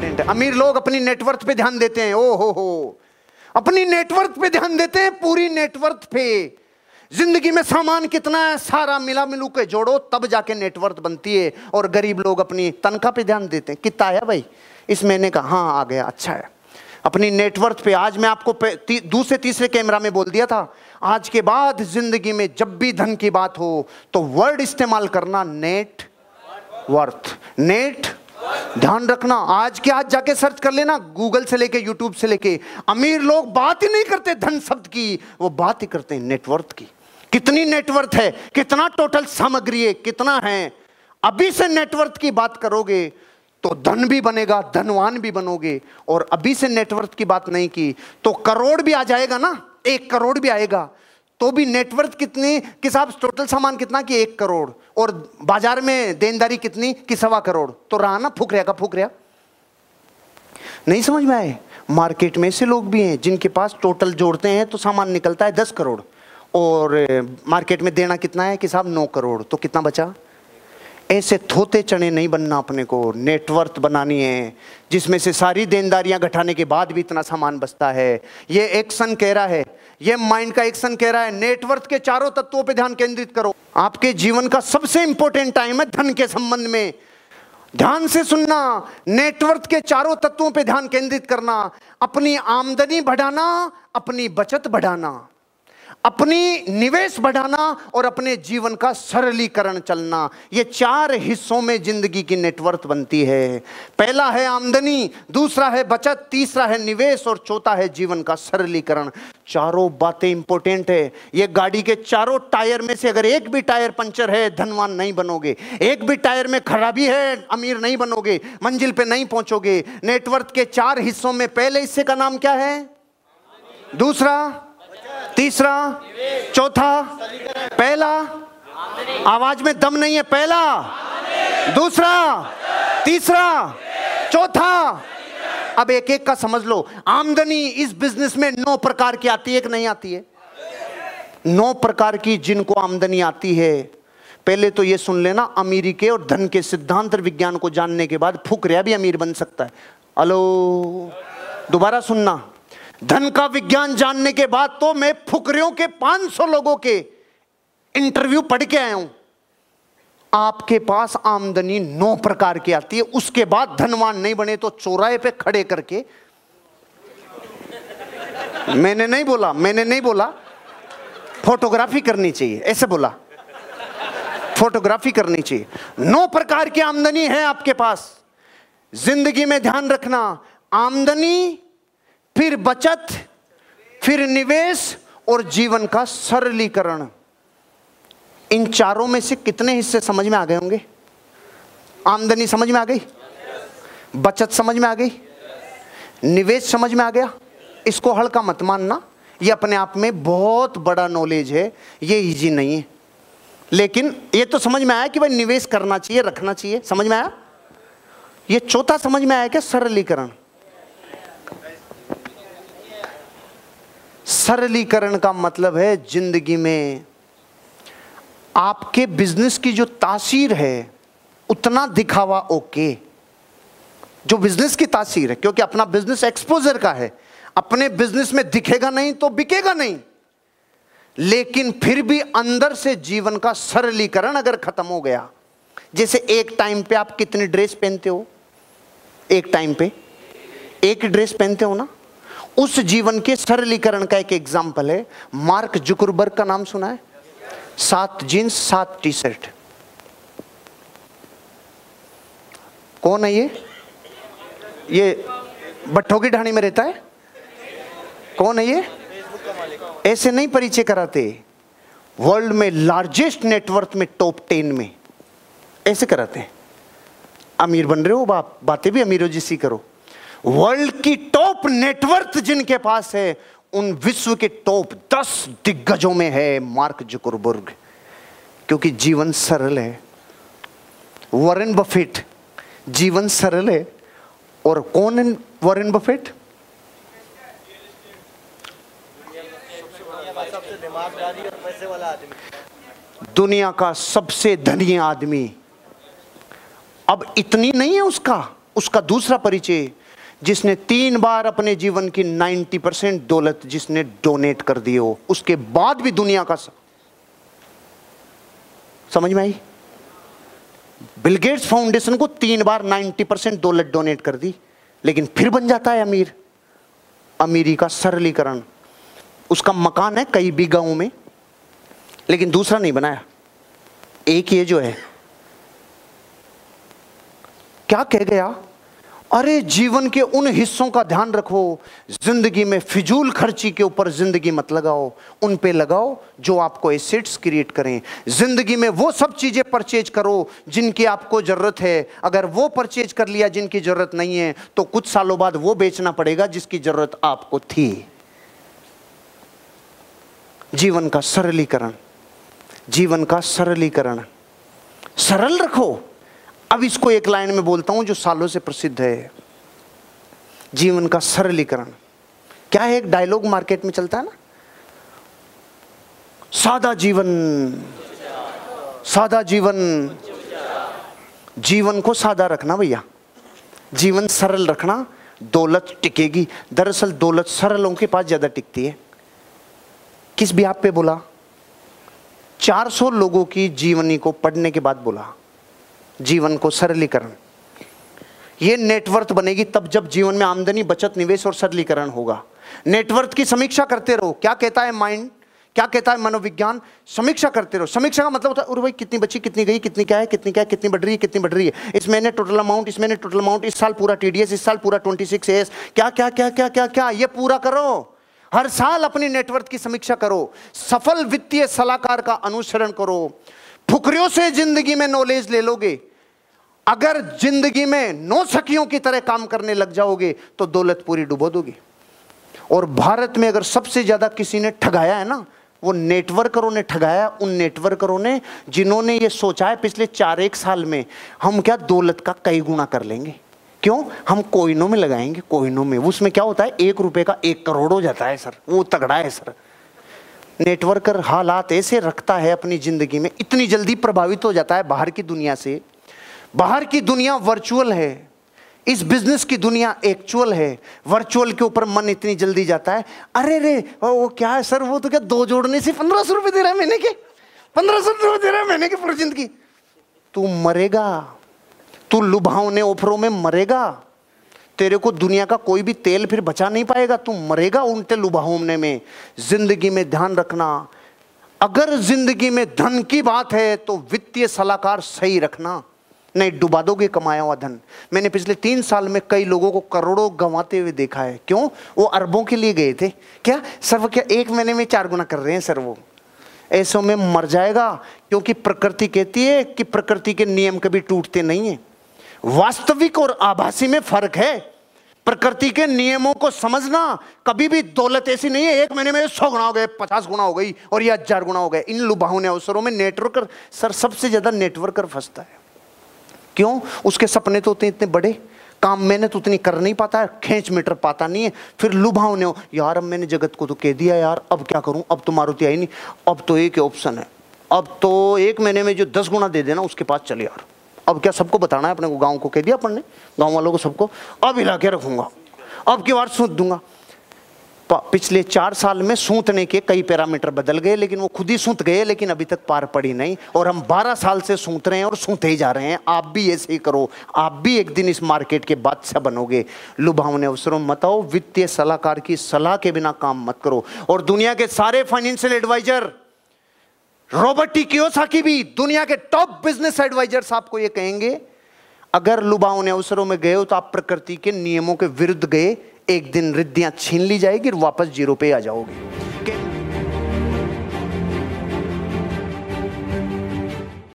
Important है। अमीर लोग अपनी नेटवर्थ पे ध्यान देते हैं। ओ हो हो। अपनी नेटवर्थ पे ध्यान देते हैं पूरी नेटवर्थ पे। ज़िंदगी में सामान कितना है सारा मिला मिलू के जोड़ो तब जाके नेटवर्थ बनती है। और गरीब लोग अपनी तनख्वाह पे ध्यान देते हैं। कितना आया भाई? इस महीने का हाँ आ गया अच्छा है। अपनी नेटवर्थ पे आज मैं आपको ती, दूसरे तीसरे कैमरा में बोल दिया था। आज के बाद ज़िंदगी में जब भी धन की बात हो तो वर्ड इस्तेमाल करना नेट वर्थ। नेट ध्यान रखना, आज के आज जाके सर्च कर लेना गूगल से लेके यूट्यूब से लेके। अमीर लोग बात ही नहीं करते धन शब्द की, वो बात ही करते हैं नेटवर्थ की। कितनी नेटवर्थ है, कितना टोटल सामग्री है, कितना है। अभी से नेटवर्थ की बात करोगे तो धन भी बनेगा, धनवान भी बनोगे। और अभी से नेटवर्थ की बात नहीं की तो करोड़ भी आ जाएगा ना, एक करोड़ भी आएगा। तो भी नेटवर्थ कितनी, कि साहब टोटल सामान कितना कि एक करोड़? और बाज़ार में देनदारी कितनी कि सवा करोड़? तो रहा ना फूक रहा का फूक रहा। नहीं समझ में आए? मार्केट में ऐसे लोग भी हैं जिनके पास टोटल जोड़ते हैं तो सामान निकलता है दस करोड़। और मार्केट में देना कितना है कि साहब नौ करोड़? तो कितना बचा? ऐसे थोते चने नहीं बनना अपने को नेटवर्थ बनानी है, जिसमें से सारी देनदारियाँ घटाने के बाद भी इतना सामान बचता है। ये एक्शन कह रहा है, ये माइंड का एक्शन कह रहा है नेटवर्थ के चारों तत्वों पर ध्यान केंद्रित करो। आपके जीवन का सबसे इंपॉर्टेंट टाइम है धन के संबंध में। ध्यान से सुनना नेटवर्थ के चारों तत्वों पर ध्यान केंद्रित करना, अपनी आमदनी बढ़ाना, अपनी बचत बढ़ाना। अपनी निवेश बढ़ाना और अपने जीवन का सरलीकरण चलना, ये चार हिस्सों में ज़िंदगी की नेटवर्थ बनती है। पहला है आमदनी, दूसरा है बचत, तीसरा है निवेश और चौथा है जीवन का सरलीकरण। चारों बातें इंपॉर्टेंट है। ये गाड़ी के चारों टायर में से अगर एक भी टायर पंचर है, धनवान नहीं बनोगे। एक भी टायर में खराबी है, अमीर नहीं बनोगे, मंजिल पे नहीं पहुंचोगे। नेटवर्थ के चार हिस्सों में पहले हिस्से का नाम क्या है? दूसरा तीसरा, चौथा, पहला। आवाज़ में दम नहीं है, पहला। दूसरा, तीसरा, चौथा। अब एक एक का समझ लो। आमदनी इस बिज़नेस में नौ प्रकार की आती है कि नहीं आती है? नौ प्रकार की जिनको आमदनी आती है। पहले तो ये सुन लेना, अमीरी के और धन के सिद्धांत विज्ञान को जानने के बाद फुकरिया भी अमीर बन सकता है। हेलो? दोबारा सुनना। धन का विज्ञान जानने के बाद तो मैं फुकरियों के 500 लोगों के इंटरव्यू पढ़ के आया हूँ। आपके पास आमदनी नौ प्रकार की आती है, उसके बाद धनवान नहीं बने तो चौराहे पे खड़े करके। मैंने नहीं बोला, मैंने नहीं बोला, फोटोग्राफी करनी चाहिए, ऐसे बोला। फोटोग्राफी करनी चाहिए। नौ प्रकार की आमदनी है आपके पास। ज़िंदगी में ध्यान रखना, आमदनी फिर बचत, फिर निवेश और जीवन का सरलीकरण। इन चारों में से कितने हिस्से समझ में आ गए होंगे? आमदनी समझ में आ गई? बचत समझ में आ गई? निवेश समझ में आ गया? इसको हल्का मत मानना। ये अपने आप में बहुत बड़ा नॉलेज है। ये इजी नहीं है। लेकिन ये तो समझ में आया कि भाई निवेश करना चाहिए, रखना चाहिए। समझ में आया? ये चौथा समझ में आया क्या? सरलीकरण। सरलीकरण का मतलब है ज़िंदगी में आपके बिज़नेस की जो तासीर है, उतना दिखावा ओके। जो बिज़नेस की तासीर है, क्योंकि अपना बिज़नेस एक्सपोजर का है। अपने बिज़नेस में दिखेगा नहीं तो बिकेगा नहीं। लेकिन फिर भी अंदर से जीवन का सरलीकरण अगर खत्म हो गया, जैसे एक टाइम पे आप कितनी ड्रेस पहनते हो? एक टाइम पे? एक ड्रेस पहनते हो ना? उस जीवन के सरलीकरण का एक एग्ज़ाम्पल है। मार्क जुकुरबर्ग का नाम सुना है? सात जींस सात टी शर्ट कौन है ये? ये भट्टो की ढाणी में रहता है? कौन है ये? ऐसे नहीं परिचय कराते। वर्ल्ड में लार्जेस्ट नेटवर्क में टॉप टेन में। ऐसे कराते हैं। अमीर बन रहे हो, बाप। बातें भी अमीरों जैसी करो। वर्ल्ड की टॉप नेटवर्थ जिनके पास है, उन विश्व के टॉप दस दिग्गजों में है मार्क जुकुरबुर्ग। क्योंकि जीवन सरल है, वॉरेन बफेट जीवन सरल है, और कौन है वॉरेन बफेट? दुनिया का सबसे धनी आदमी। अब इतनी नहीं है उसका उसका दूसरा परिचय। जिसने तीन बार अपने जीवन की 90 परसेंट दौलत जिसने डोनेट कर दी हो, उसके बाद भी दुनिया का समझ में आई? बिलगेट्स फाउंडेशन को तीन बार 90 परसेंट दौलत डोनेट कर दी, लेकिन फिर बन जाता है अमीर। अमीरी का सरलीकरण। उसका मकान है कई बीघाओं में, लेकिन दूसरा नहीं बनाया। एक ये जो है, क्या कह गया? अरे जीवन के उन हिस्सों का ध्यान रखो, ज़िंदगी में फिजूल खर्ची के ऊपर ज़िंदगी मत लगाओ, उन पे लगाओ जो आपको एसेट्स क्रिएट करें। ज़िंदगी में वो सब चीज़ें परचेज करो जिनकी आपको ज़रूरत है। अगर वो परचेज कर लिया जिनकी ज़रूरत नहीं है तो कुछ सालों बाद वो बेचना पड़ेगा जिसकी ज़रूरत आपको थी। जीवन का सरलीकरण, जीवन का सरलीकरण। सरल रखो। अब इसको एक लाइन में बोलता हूँ जो सालों से प्रसिद्ध है। जीवन का सरलीकरण। क्या है एक डायलॉग मार्केट में चलता है ना? सादा जीवन सादा जीवन। जीवन को सादा रखना भैया। जीवन सरल रखना, दौलत टिकेगी। दरअसल दौलत सरलों के पास ज़्यादा टिकती है। किस भी आप पे बोला। 400 लोगों की जीवनी को पढ़ने के बाद बोला। जीवन को सरलीकरण। ये नेटवर्थ बनेगी तब जब जीवन में आमदनी, बचत, निवेश और सरलीकरण होगा। नेटवर्थ की समीक्षा करते रहो। क्या कहता है माइंड क्या कहता है मनोविज्ञान? समीक्षा करते रहो। समीक्षा का मतलब होता है भाई, कितनी बची, कितनी गई, कितनी क्या है, कितनी क्या है, कितनी बढ़ रही है, कितनी बढ़ रही है। इस महीने टोटल अमाउंट इस महीने टोटल अमाउंट इस साल पूरा टीडीएस इस साल पूरा ट्वेंटी सिक्स एस क्या क्या क्या क्या क्या क्या? ये पूरा करो। हर साल अपनी नेटवर्क की समीक्षा करो। सफल वित्तीय सलाहकार का अनुसरण करो। फुकरियों से ज़िंदगी में नॉलेज ले लोगे। अगर ज़िंदगी में नौ सखियों की तरह काम करने लग जाओगे तो दौलत पूरी डुबो दोगे। और भारत में अगर सबसे ज़्यादा किसी ने ठगाया है ना, वो नेटवर्करों ने ठगाया, उन नेटवर्करों ने जिन्होंने ये सोचा है पिछले चार एक साल में, हम क्या दौलत का कई गुना कर लेंगे? क्यों? हम कोइनों में लगाएँगे, कोइनों में। उसमें क्या होता है? एक रुपए का एक करोड़ हो जाता है, सर। वो तगड़ा है, सर। नेटवर्कर हालात ऐसे रखता है अपनी ज़िंदगी में, इतनी जल्दी प्रभावित हो जाता है बाहर की दुनिया से बाहर की दुनिया वर्चुअल है, इस बिज़नेस की दुनिया एक्चुअल है वर्चुअल के ऊपर मन इतनी जल्दी जाता है, अरे रे, वो क्या है सर वो तो क्या दो जोड़ने से पंद्रह सौ रुपए दे रहा है महीने के? पंद्रह सौ रुपए दे रहा है महीने के पूरी ज़िंदगी। तू मरेगा, तू लुभावने ऑफरों में मरेगा, तेरे को दुनिया का कोई भी तेल फिर बचा नहीं पाएगा, तू मरेगा उल्टे लुभावने में। ज़िंदगी में ध्यान रखना, अगर ज़िंदगी में धन की बात है तो वित्तीय सलाहकार सही रखना। नहीं, डुबा दोगे कमाया हुआ धन। मैंने पिछले तीन साल में कई लोगों को करोड़ों गंवाते हुए देखा है। क्यों? वो अरबों के लिए गए थे। क्या? सर क्या एक महीने में चार गुना कर रहे हैं, सर वो? ऐसों में मर जाएगा, क्योंकि प्रकृति कहती है कि प्रकृति के नियम कभी टूटते नहीं है। वास्तविक और आभासी में फ़र्क है। प्रकृति के नियमों को समझना, कभी भी दौलत ऐसी नहीं है, एक महीने में सौ गुना हो गए, पचास गुना हो गई, और ये हज़ार गुना हो गए। इन लुभावने अवसरों में नेटवर्कर सर, सबसे ज़्यादा नेटवर्कर फंसता है। क्यों? उसके सपने तो उतने इतने बड़े। काम मैंने तो उतनी कर नहीं पाता है, खींच मीटर पाता नहीं है। फिर लुभावने हो यार, अब मैंने जगत को तो कह दिया यार, अब क्या करूँ? अब तो मारुति आई नहीं। अब तो एक ऑप्शन है। अब तो एक महीने में जो दस गुना दे देना, उसके पास चले यार। अब क्या सबको बताना है? अपने को गाँव को कह दिया अपन ने। गाँव वालों को सबको। अब हिला के रखूँगा। अब की बार सूत दूँगा। पिछले चार साल में सूतने के कई पैरामीटर बदल गए, लेकिन वो खुद ही सूत गए, लेकिन अभी तक पार पड़ी नहीं। और हम बारह साल से सूत रहे हैं और सूते ही जा रहे हैं। आप भी ऐसे ही करो। आप भी एक दिन इस मार्केट के बादशाह बनोगे। लुभावने अवसरों मत आओ। वित्तीय सलाहकार की सलाह के बिना काम मत करो। और दुनिया के सारे फाइनेंशियल एडवाइजर रॉबर्ट कियोसाकी भी दुनिया के टॉप बिज़नेस एडवाइजर्स आपको ये कहेंगे, अगर लुभावने अवसरों में गए हो तो आप प्रकृति के नियमों के विरुद्ध गए एक दिन रिद्धियाँ छीन ली जाएगी और वापस ज़ीरो पे आ जाओगे।